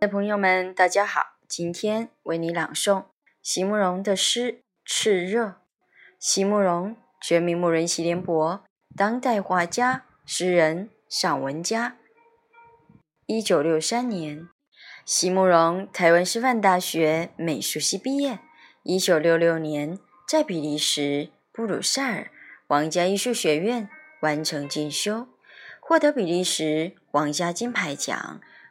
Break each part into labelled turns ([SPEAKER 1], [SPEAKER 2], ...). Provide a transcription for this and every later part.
[SPEAKER 1] 的朋友们，大家好，今天为你朗诵席慕容的诗《炽热》。席慕容，全名慕人席联博，当代画家、诗人、散文家。一九六三年，席慕容台湾师范大学美术系毕业。一九六六年，在比利时布鲁塞尔皇家艺术学院完成进修，获得比利时皇家金牌奖。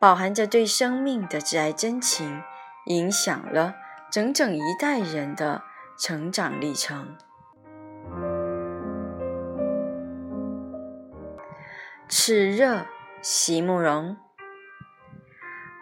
[SPEAKER 1] 饱含着对生命的挚爱真情，影响了整整一代人的成长历程。炽热，席慕容。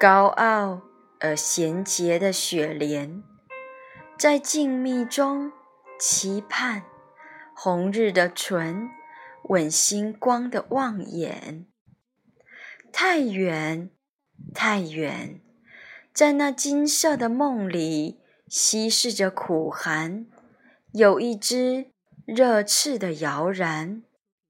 [SPEAKER 1] 高傲而娴洁的雪莲，在静谧中期盼红日的唇吻星光的望眼。太远。太远，在那金色的梦里，稀释着苦寒，有一只热炽的摇然。